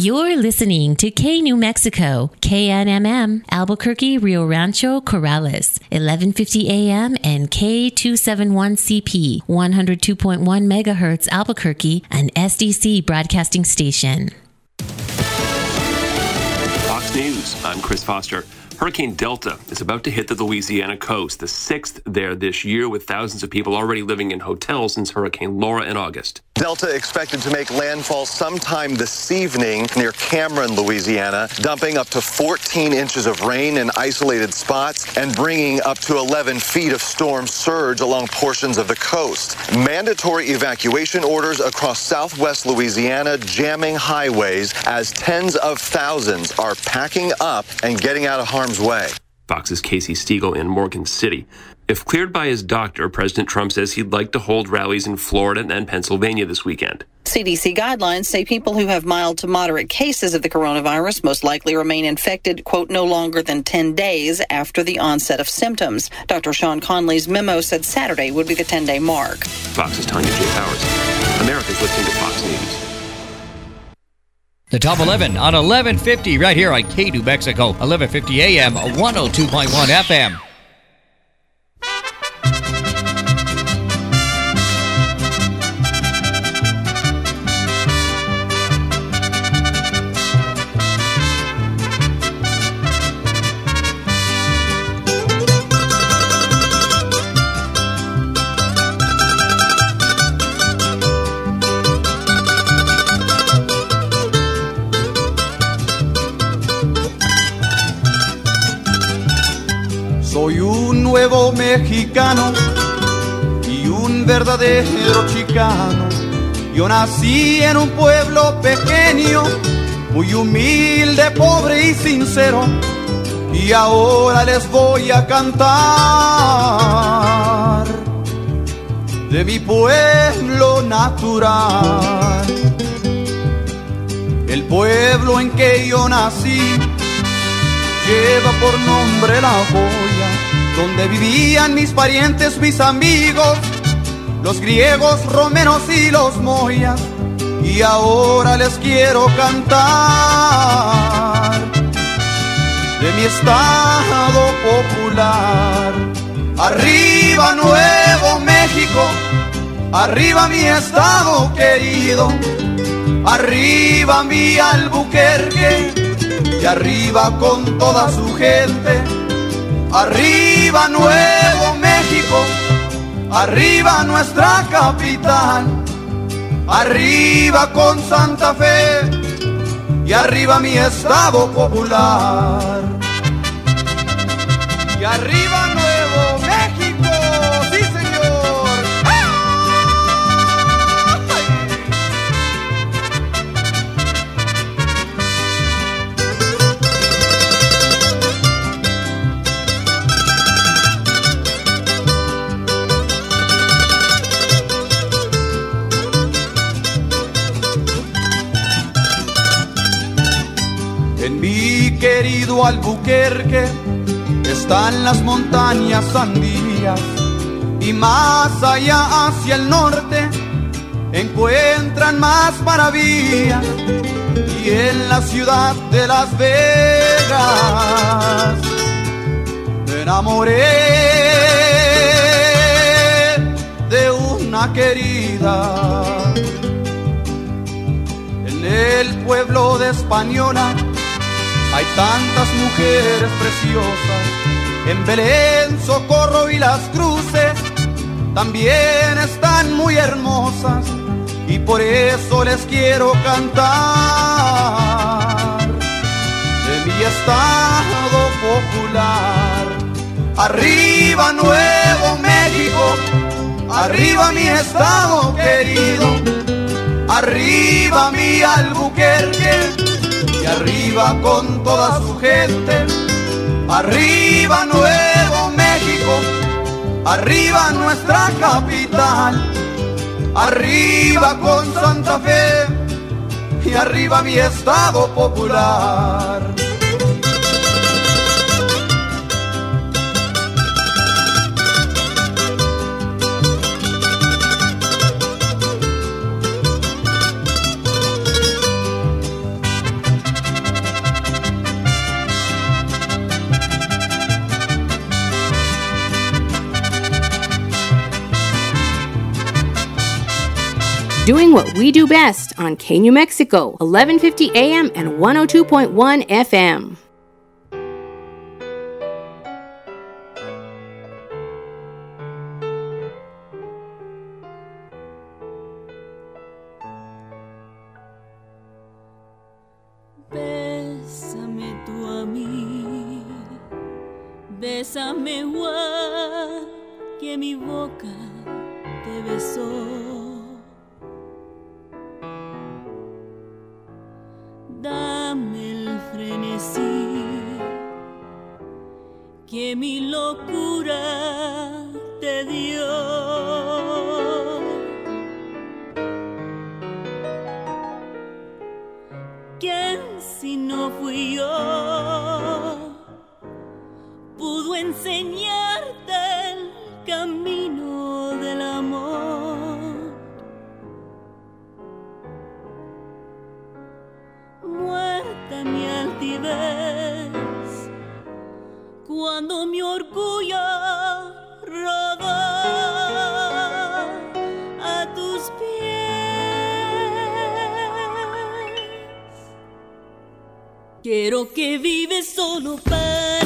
You're listening to K New Mexico, KNMM, Albuquerque, Rio Rancho, Corrales, 1150 AM and K271CP, 102.1 megahertz Albuquerque, an SDC broadcasting station. Fox News, I'm Chris Foster. Hurricane Delta is about to hit the Louisiana coast, the sixth there this year, with thousands of people already living in hotels since Hurricane Laura in August. Delta expected to make landfall sometime this evening near Cameron, Louisiana, dumping up to 14 inches of rain in isolated spots and bringing up to 11 feet of storm surge along portions of the coast. Mandatory evacuation orders across southwest Louisiana jamming highways as tens of thousands are packing up and getting out of harm's way. Fox's Casey Stegall in Morgan City. If cleared by his doctor, President Trump says he'd like to hold rallies in Florida and Pennsylvania this weekend. CDC guidelines say people who have mild to moderate cases of the coronavirus most likely remain infected, quote, no longer than 10 days after the onset of symptoms. Dr. Sean Conley's memo said Saturday would be the 10 day mark. Fox's Tanya J. Powers. America's listening to Fox News. The top 11 on 1150 right here on K New Mexico, 1150 AM, 102.1 FM. Nuevo mexicano y un verdadero chicano. Yo nací en un pueblo pequeño, muy humilde, pobre y sincero. Y ahora les voy a cantar de mi pueblo natural. El pueblo en que yo nací lleva por nombre la joya, donde vivían mis parientes, mis amigos, los griegos, romenos y los moyas. Y ahora les quiero cantar de mi estado popular. Arriba Nuevo México, arriba mi estado querido, arriba mi Albuquerque y arriba con toda su gente. Arriba Nuevo México, arriba nuestra capital, arriba con Santa Fe y arriba mi estado popular. Y arriba querido Albuquerque están las montañas andías y más allá hacia el norte encuentran más maravillas y en la ciudad de Las Vegas me enamoré de una querida. En el pueblo de Española hay tantas mujeres preciosas, en Belén, Socorro y las Cruces, también están muy hermosas. Y por eso les quiero cantar. De mi estado popular. Arriba Nuevo México, arriba mi estado querido, arriba mi Albuquerque arriba con toda su gente. Arriba Nuevo México, arriba nuestra capital. Arriba con Santa Fe y arriba mi estado popular. Doing what we do best on K New Mexico, 1150 AM and 102.1 FM. Bésame igual que mi boca te besó. Mi que vives solo para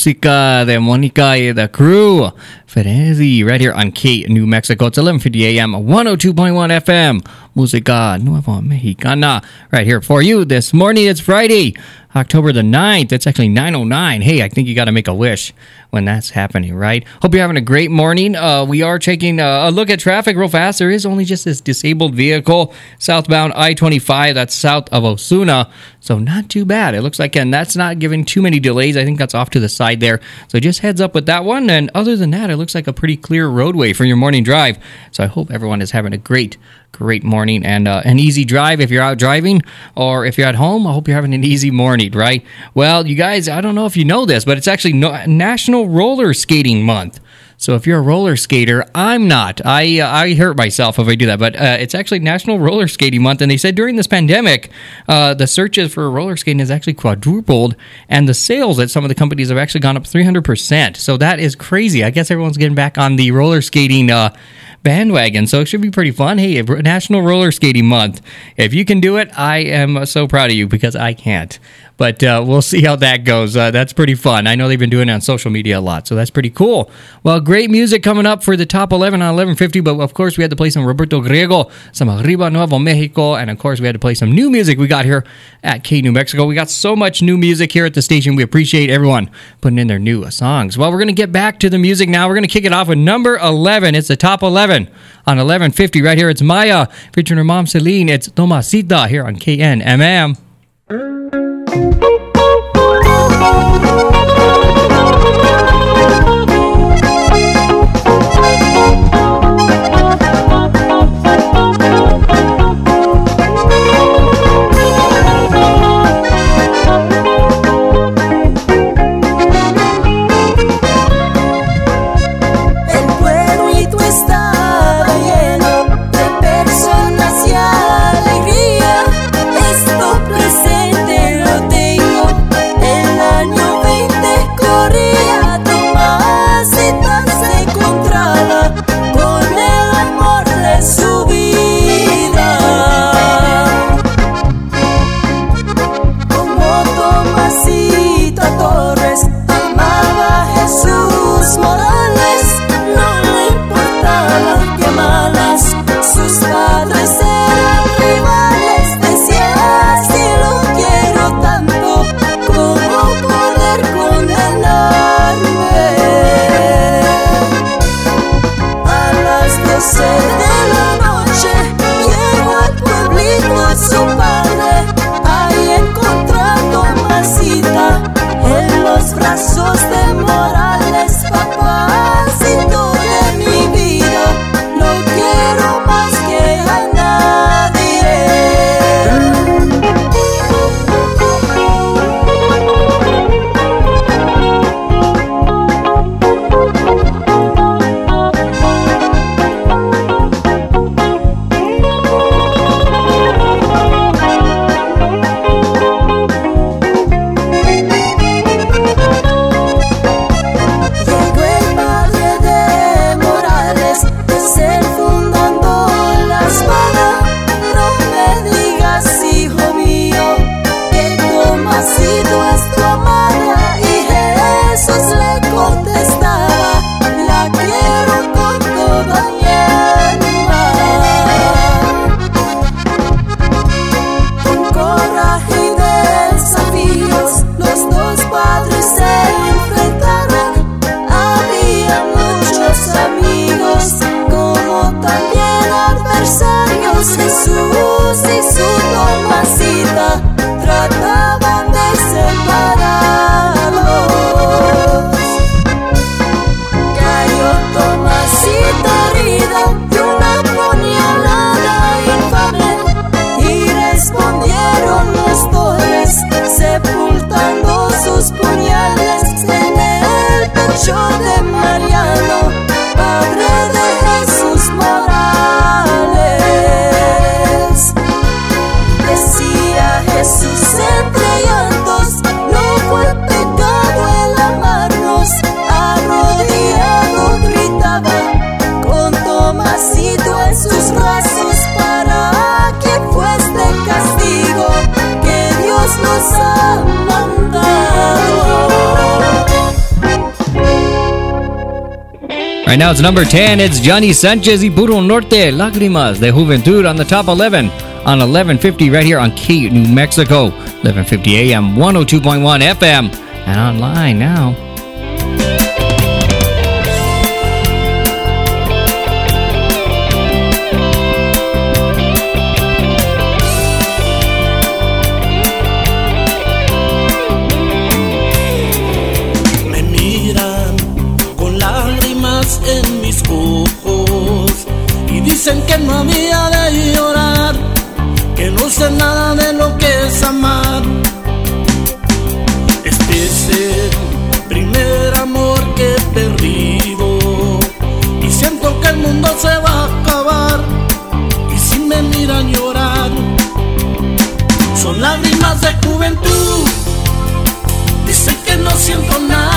música de Monica y the crew. Frenzy, right here on K, New Mexico. It's 11:50 a.m. 102.1 FM. Música Nueva Mexicana, right here for you this morning. It's Friday, October the 9th. It's actually 9:09. Hey, I think you got to make a wish when that's happening, right? Hope you're having a great morning. Uh, we are taking uh, a look at traffic real fast. There is only just this disabled vehicle southbound I-25. That's south of Osuna. So not too bad. It looks like, and that's not giving too many delays. I think that's off to the side there. So just heads up with that one. And other than that, it looks like a pretty clear roadway for your morning drive. So I hope everyone is having a great, great morning and uh, an easy drive if you're out driving or if you're at home. I hope you're having an easy morning, right? Well, you guys, I don't know if you know this, but it's actually no- National Roller Skating Month. So if you're a roller skater, I'm not. I uh, I hurt myself if I do that. But uh, it's actually National Roller Skating Month, and they said during this pandemic, uh, the searches for roller skating has actually quadrupled, and the sales at some of the companies have actually gone up 300 percent. So that is crazy. I guess everyone's getting back on the roller skating. Bandwagon. So it should be pretty fun. Hey, National Roller Skating Month. If you can do it, I am so proud of you because I can't. But uh, we'll see how that goes. Uh, that's pretty fun. I know they've been doing it on social media a lot, so that's pretty cool. Well, great music coming up for the top 11 on 1150, but of course we had to play some Roberto Griego, some Arriba Nuevo Mexico, and of course we had to play some new music we got here at K New Mexico. We got so much new music here at the station. We appreciate everyone putting in their new songs. Well, we're going to get back to the music now. We're going to kick it off with number 11. It's the top 11 on 1150 right here. It's Maya featuring her mom Celine. It's Tomasita here on KNMM. Música Jesús y su Tomasita trataban de separarlos. Cayó Tomasita herida de una puñalada infame y respondieron los torres sepultando sus puñales en el pecho de Right now it's number 10. It's Johnny Sanchez y Puro Norte, Lágrimas de Juventud on the top 11 on 1150 right here on K New Mexico. 1150 AM, 102.1 FM, and online now. Dicen que no había de llorar, que no sé nada de lo que es amar. Este es el primer amor que he perdido y siento que el mundo se va a acabar y si me miran llorar son lágrimas de juventud. Dicen que no siento nada,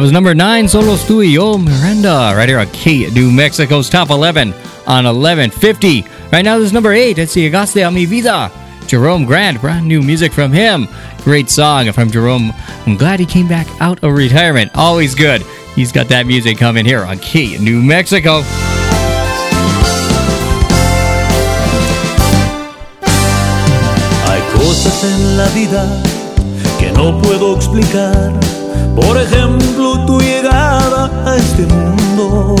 That was number nine, Solos Tu Yo Miranda, right here on K New Mexico's Top 11 on 1150. Right now, this is number eight. It's Llegaste a mi vida. Jerome Grant, brand new music from him. Great song from Jerome. I'm glad he came back out of retirement. Always good. He's got that music coming here on K, New Mexico. Hay cosas en la vida que no puedo explicar. Por ejemplo, a este mundo.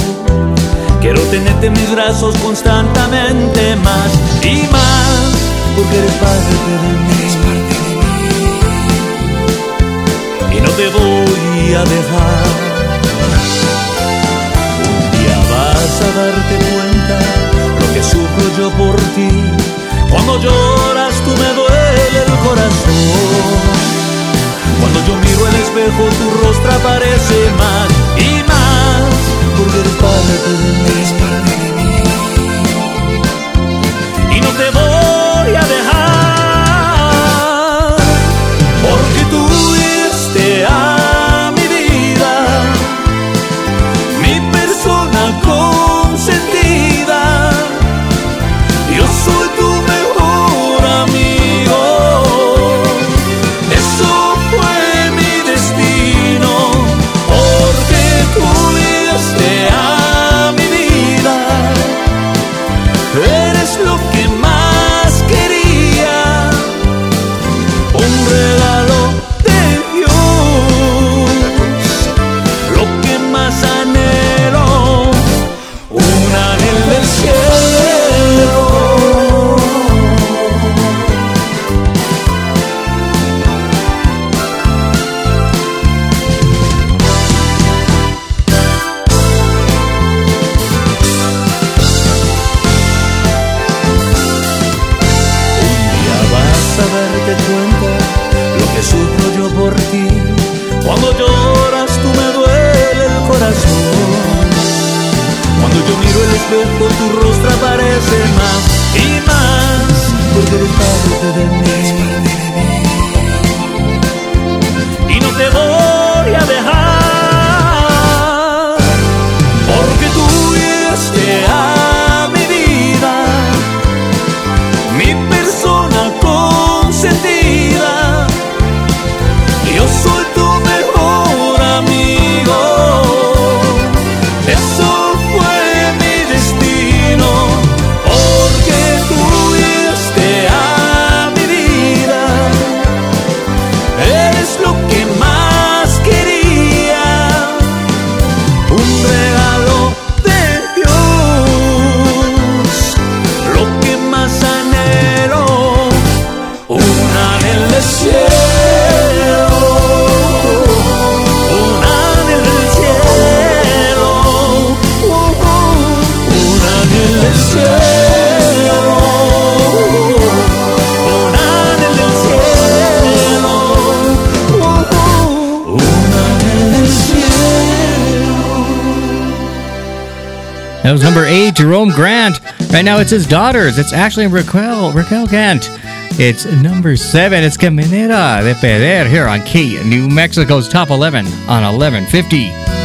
Quiero tenerte en mis brazos constantemente más y más, porque eres parte de mí. Y no te voy a dejar. Un día vas a darte cuenta lo que sufro yo por ti. Cuando lloras tú me duele el corazón. Cuando yo miro el espejo tu rostro aparece más parte de mí. Es. Y no te voy Right now it's his daughters. It's Ashley and Raquel, Raquel Kent. It's number seven. It's Caminera de Perder here on K, New Mexico's top 11 on 1150.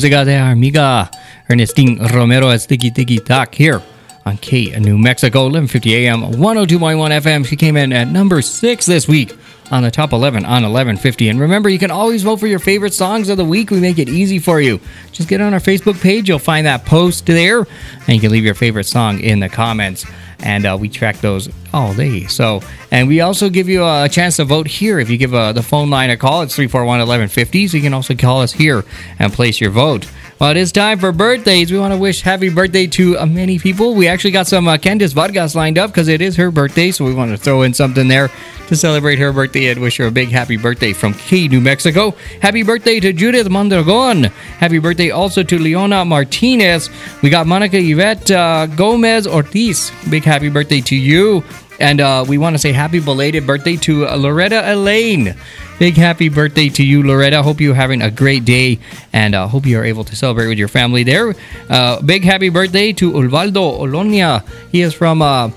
Música de Amiga. Ernestine Romero at Sticky Ticky Tack here on K New Mexico, 1150 AM, 102.1 FM. She came in at number six this week on the top 11 on 1150. And remember, you can always vote for your favorite songs of the week. We make it easy for you. Just get on our Facebook page. You'll find that post there, and you can leave your favorite song in the comments. And uh, we track those all day. So, and we also give you a chance to vote here. If you give uh, the phone line a call, it's 341 1150. So you can also call us here and place your vote. Well, it is time for birthdays. We want to wish happy birthday to uh, many people. We actually got some uh, Candice Vargas lined up because it is her birthday, so we want to throw in something there to celebrate her birthday and wish her a big happy birthday from K, New Mexico. Happy birthday to Judith Mondragon. Happy birthday also to Leona Martinez. We got Monica Yvette uh, Gomez Ortiz. Big happy birthday to you. And uh, we want to say happy belated birthday to uh, Loretta Elaine. Big happy birthday to you, Loretta. Hope you're having a great day and uh, hope you are able to celebrate with your family there. Uh, big happy birthday to Ubaldo Olonia. He is from uh,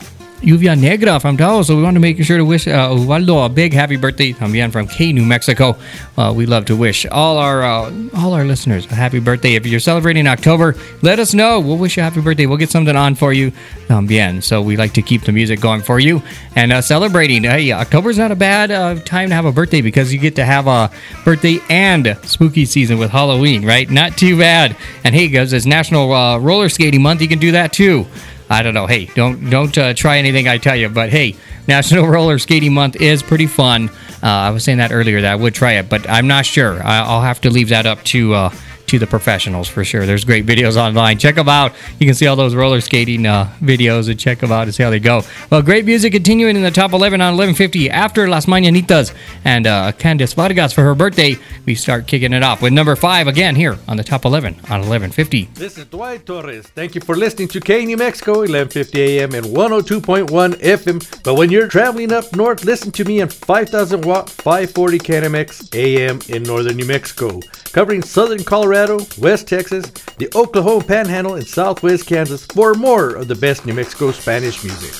Lluvia Negra from Taos. So we want to make sure to wish uh, Ubaldo a big happy birthday también from K, New Mexico. Uh, we love to wish all our uh, all our listeners a happy birthday. If you're celebrating October, let us know. We'll wish you a happy birthday. We'll get something on for you también. So we like to keep the music going for you and uh, celebrating. Hey, October's not a bad uh, time to have a birthday because you get to have a birthday and spooky season with Halloween, right? Not too bad. And hey, guys, it's National uh, Roller Skating Month. You can do that too. I don't know. Hey, don't don't uh, try anything I tell you. But hey, National Roller Skating Month is pretty fun. Uh, I was saying that earlier that I would try it, but I'm not sure. I, I'll have to leave that up to uh, to the professionals for sure. There's great videos online. Check them out. You can see all those roller skating uh, videos and check them out and see how they go. Well, great music continuing in the top 11 on 1150 after Las Mañanitas and uh, Candice Vargas for her birthday. We start kicking it off with number five again here on the top 11 on 1150. This is Dwight Torres. Thank you for listening to K New Mexico, 1150 AM and 102.1 FM. But when you're traveling up north, listen to me on 5000 watt 540 KNMX AM in northern New Mexico, covering southern Colorado, West Texas, the Oklahoma Panhandle, and southwest Kansas for more of the best New Mexico Spanish music.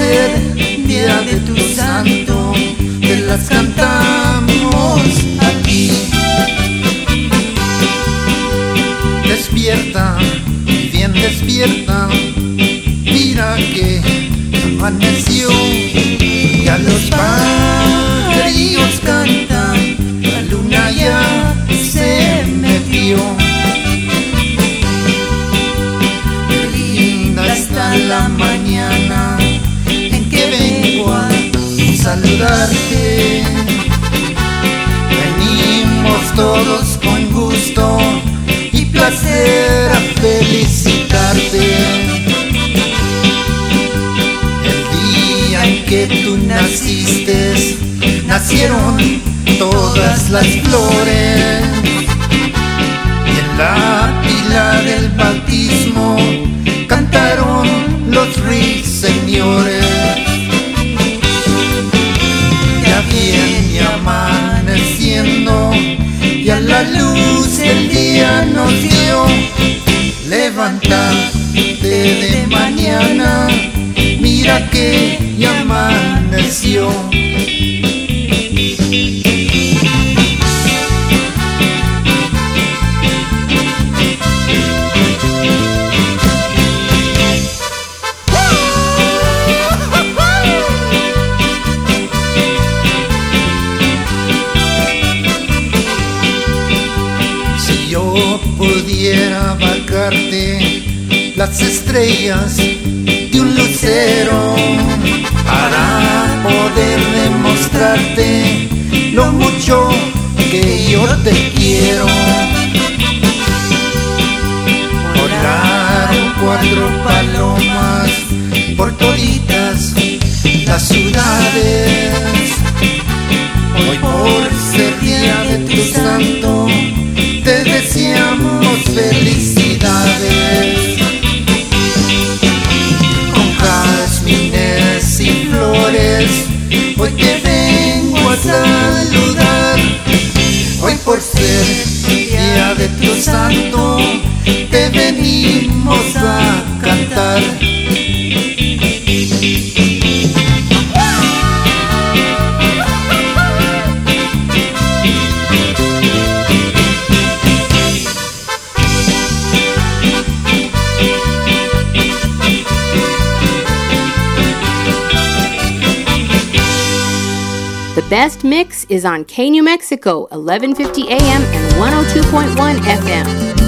Ser día de tu santo, te las cantamos aquí. Despierta, bien despierta, mira que amaneció, ya los pajarillos cantan, la luna ya se metió. Linda está la mañana saludarte. Venimos todos con gusto y placer a felicitarte. El día en que tú naciste, nacieron todas las flores. Y en la pila del bautismo cantaron los ruiseñores. Ya la luz el día nos dio. Levántate de mañana, mira que ya amaneció. De un lucero para poder demostrarte lo mucho que yo te quiero. Volaron cuatro palomas por toditas las ciudades. Hoy por ser día de tu santo, te deseamos felicidades. Ser día de tu santo, te venimos a cantar. Best mix is on K New Mexico, 1150 AM and 102.1 FM.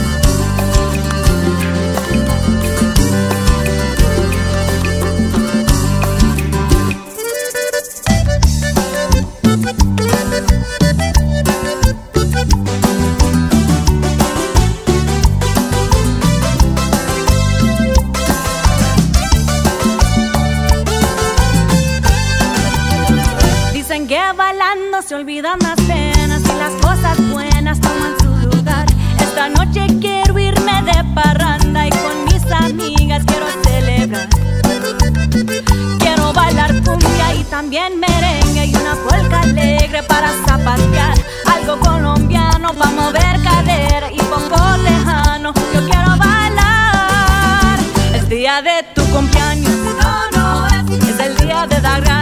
también merengue y una polca alegre para zapatear. Algo colombiano para mover cadera y poco lejano. Yo quiero bailar. Es día de tu cumpleaños. Es. El día de dar gracias.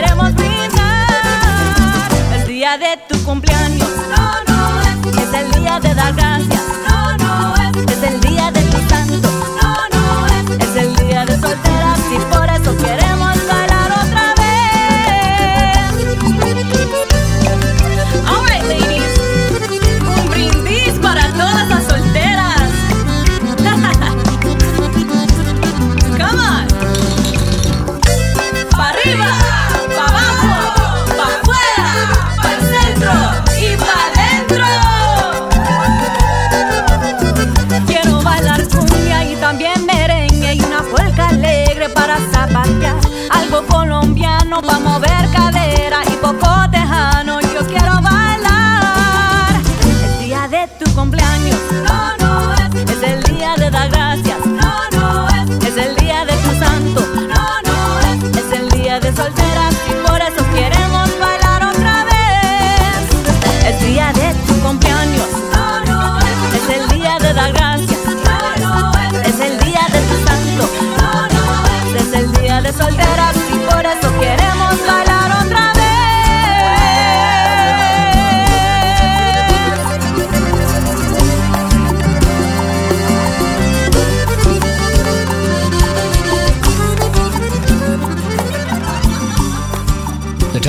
vamos a mover.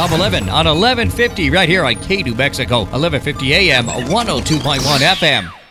Top 11 on 1150 right here on K New Mexico, 1150 AM, 102.1 FM.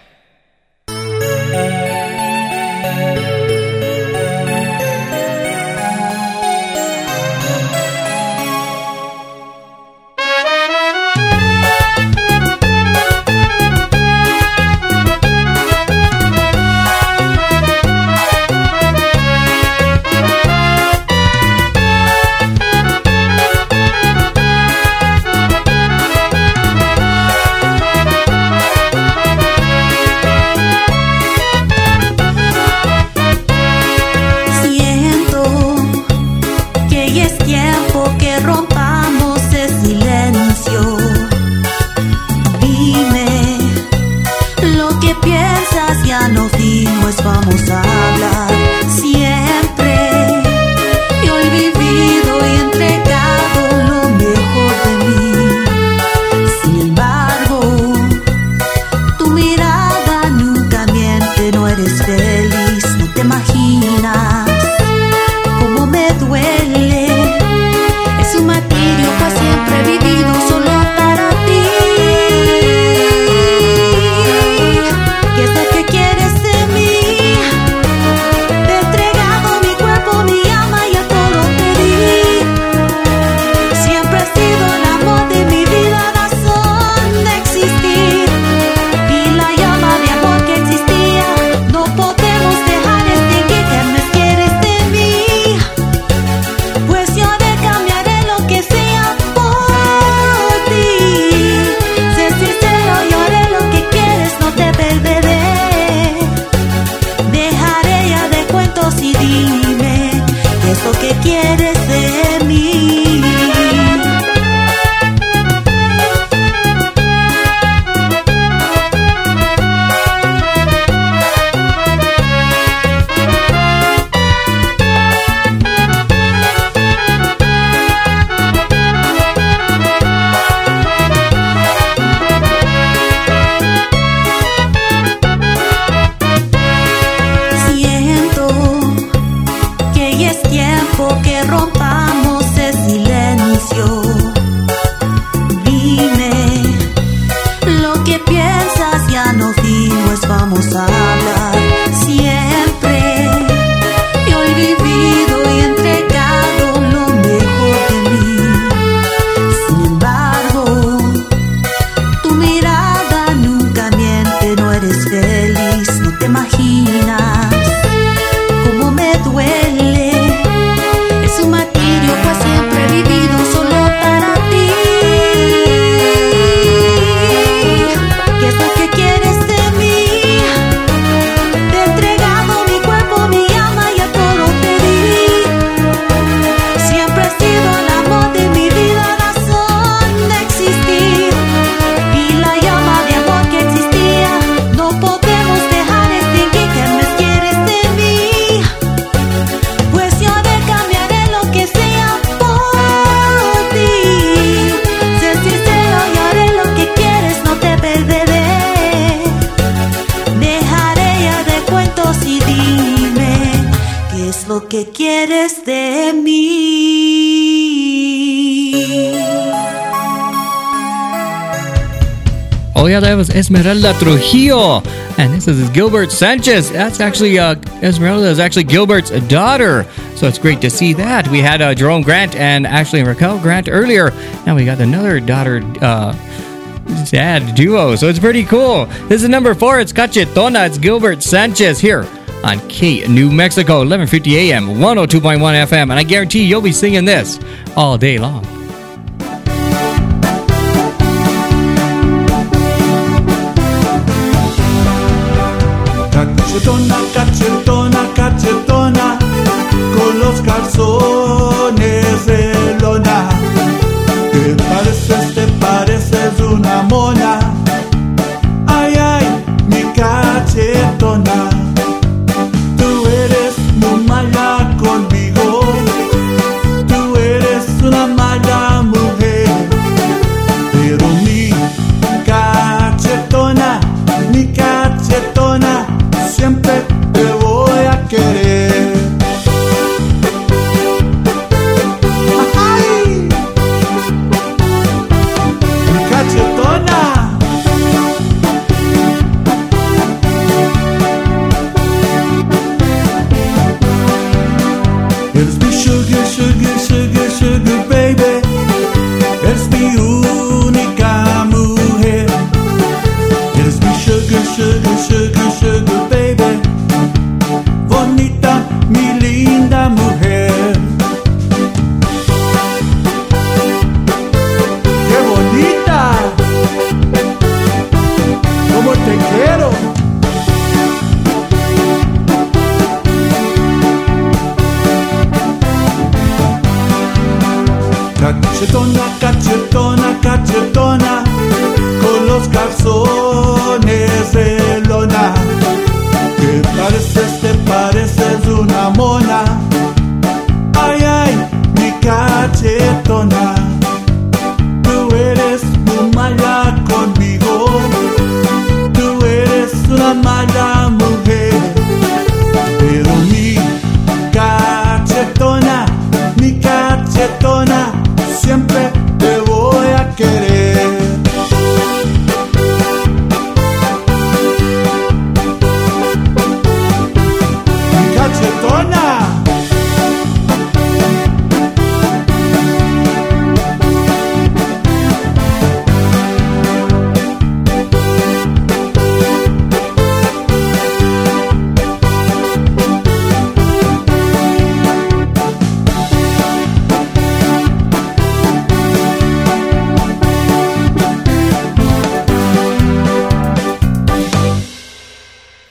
Esmeralda Trujillo, and this is Gilbert Sanchez. That's actually uh, Esmeralda is actually Gilbert's daughter, so it's great to see that. We had uh, Jerome Grant and Ashley and Raquel Grant earlier. Now we got another daughter. Uh, dad duo, so it's pretty cool. This is number four. It's Cachetona. It's Gilbert Sanchez here on K New Mexico, 11:50 a.m., 102.1 FM, and I guarantee you'll be singing this all day long. cachetona, cachetona, cachetona, con los calzones.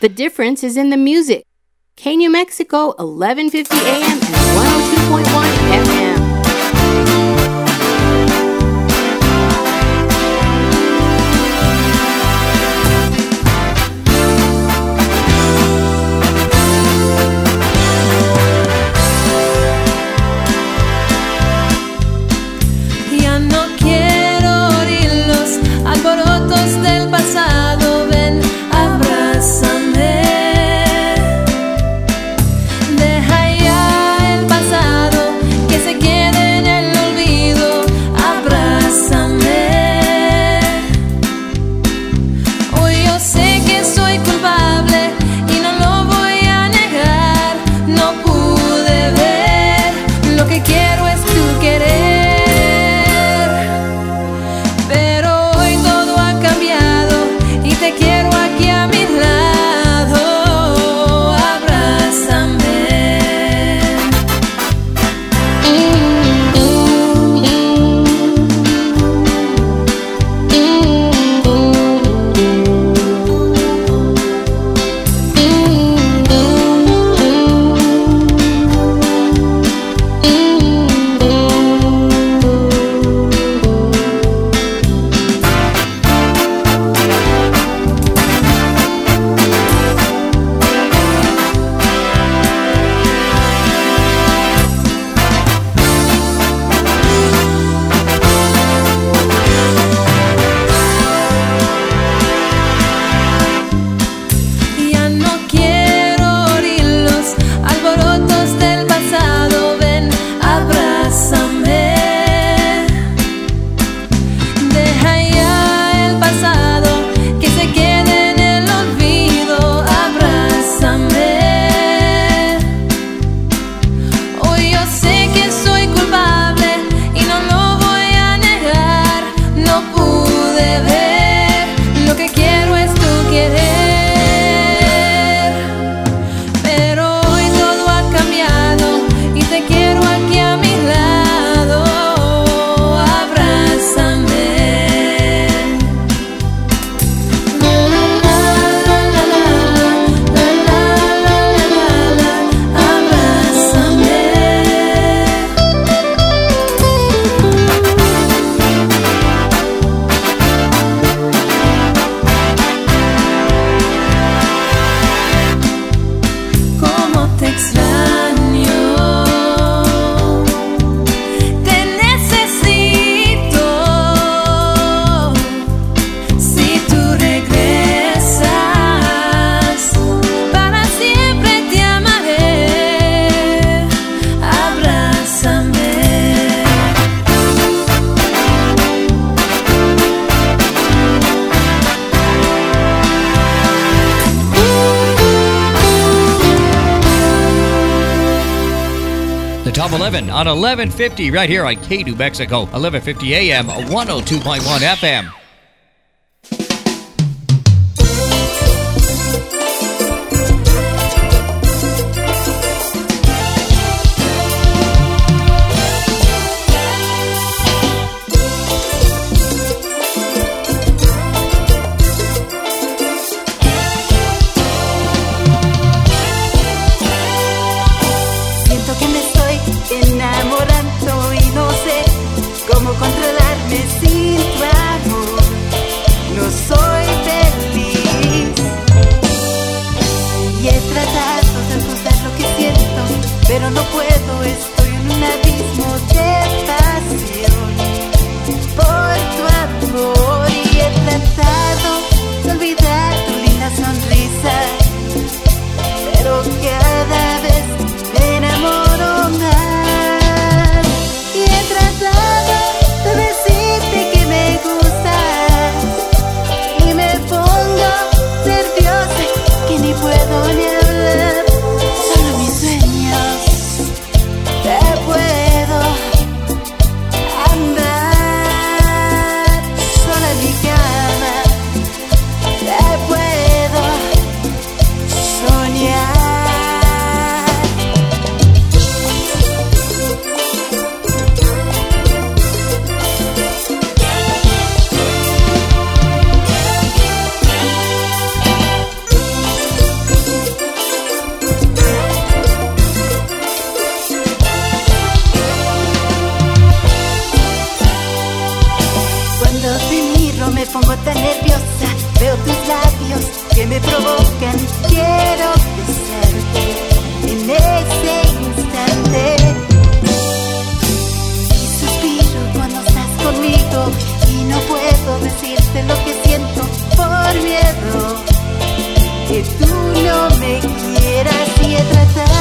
The difference is in the music. K New Mexico, 1150 AM and 102.1 FM. On 1150 right here on K New Mexico, 1150 AM, 102.1 FM. No me quieras y he tratado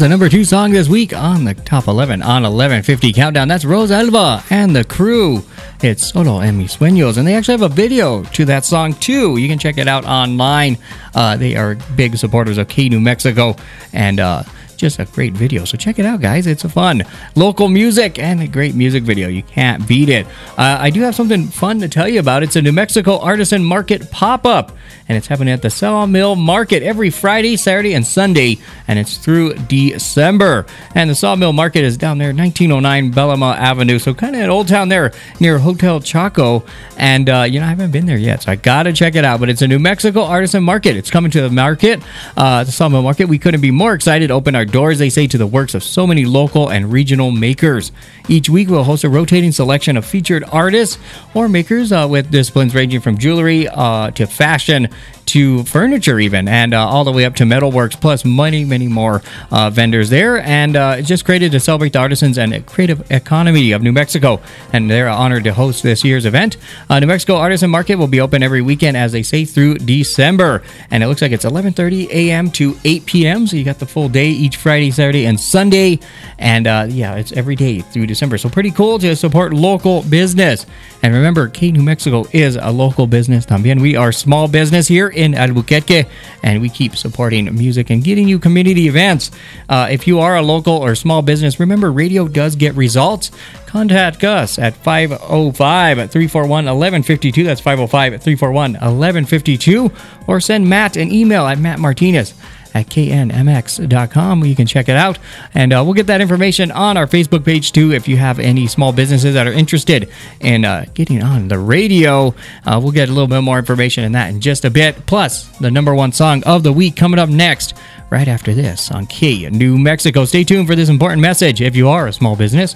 the number two song this week on the top 11 on 1150 countdown. That's Rose Alba and the crew. It's Solo en mis sueños. And they actually have a video to that song too. You can check it out online. Uh, they are big supporters of K New Mexico and uh, just a great video. So check it out, guys. It's a fun local music and a great music video. You can't beat it. Uh, I do have something fun to tell you about. It's a New Mexico Artisan Market pop up, and it's happening at the Sawmill Market every Friday, Saturday, and Sunday, and it's through December. And the Sawmill Market is down there, 1909 Bellamah Avenue, so kind of at Old Town there near Hotel Chaco. And uh, you know, I haven't been there yet, so I gotta check it out. But it's a New Mexico Artisan Market. It's coming to the market, uh, the Sawmill Market. We couldn't be more excited. Open our doors, they say, to the works of so many local and regional makers. Each week, we'll host a rotating selection of featured artists or makers uh, with disciplines ranging from jewelry uh, to fashion to furniture, even, and uh, all the way up to metalworks, plus many, many more uh, vendors there. And uh, it's just created to celebrate the artisans and creative economy of New Mexico. And they're honored to host this year's event. Uh, New Mexico Artisan Market will be open every weekend, as they say, through December. And it looks like it's 11:30 a.m. to 8 p.m. So you got the full day each Friday, Saturday, and Sunday. And uh, yeah, it's every day through December. So pretty cool to support local business. And remember, K New Mexico is a local business. También we are small business here in Albuquerque, and we keep supporting music and getting you community events. Uh, if you are a local or small business, remember radio does get results. Contact us at 505 341 1152. That's 505 341 1152. Or send Matt an email at Matt Martinez at knmx.com. You can check it out. And uh, we'll get that information on our Facebook page too. If you have any small businesses that are interested in uh, getting on the radio, uh, we'll get a little bit more information in that in just a bit. Plus, the number one song of the week coming up next, right after this on K New Mexico. Stay tuned for this important message if you are a small business.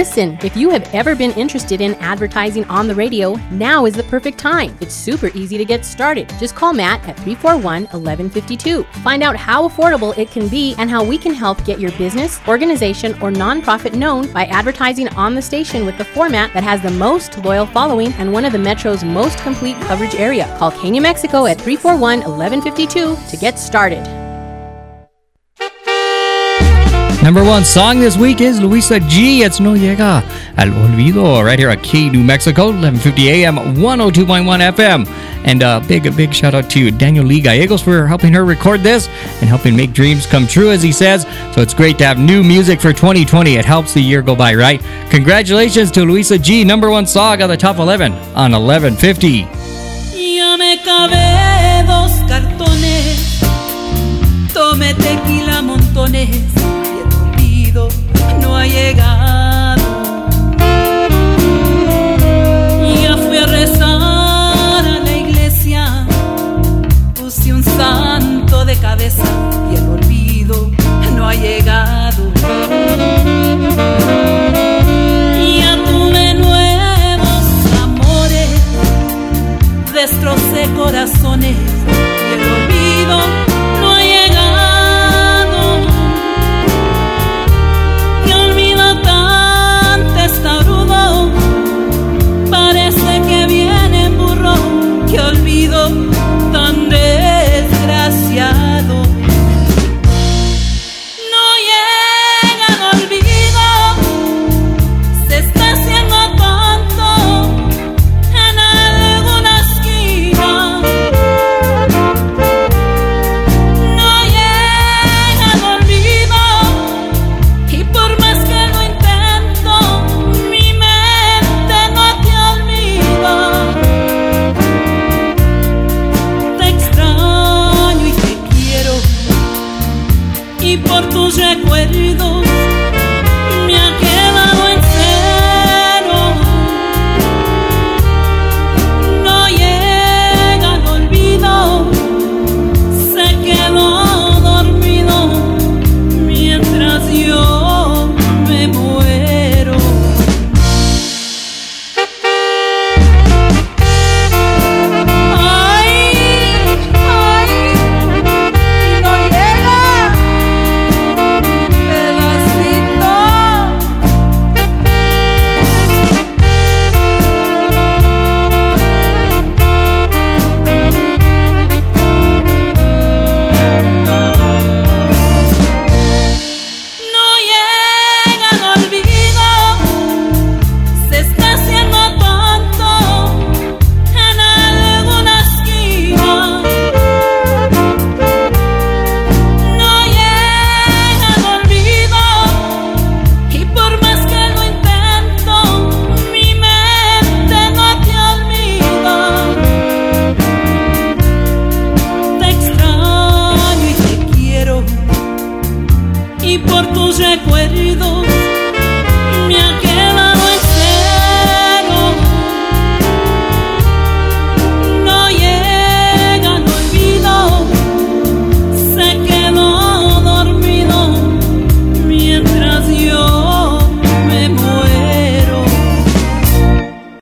Listen, if you have ever been interested in advertising on the radio, now is the perfect time. It's super easy to get started. Just call Matt at 341 1152. Find out how affordable it can be and how we can help get your business, organization, or nonprofit known by advertising on the station with the format that has the most loyal following and one of the Metro's most complete coverage area. Call K New Mexico at 341 1152 to get started. Number one song this week is Luisa G. It's No Llega al Olvido right here at K New Mexico, 1150 AM, 102.1 FM. And a big, a big shout out to Daniel Lee Gallegos for helping her record this and helping make dreams come true, as he says. So it's great to have new music for 2020. It helps the year go by, right? Congratulations to Luisa G. Number one song on the top 11 on 1150. ha llegado. Ya fui a rezar a la iglesia, puse un santo de cabeza y el olvido no ha llegado. Ya tuve nuevos amores, destrocé corazones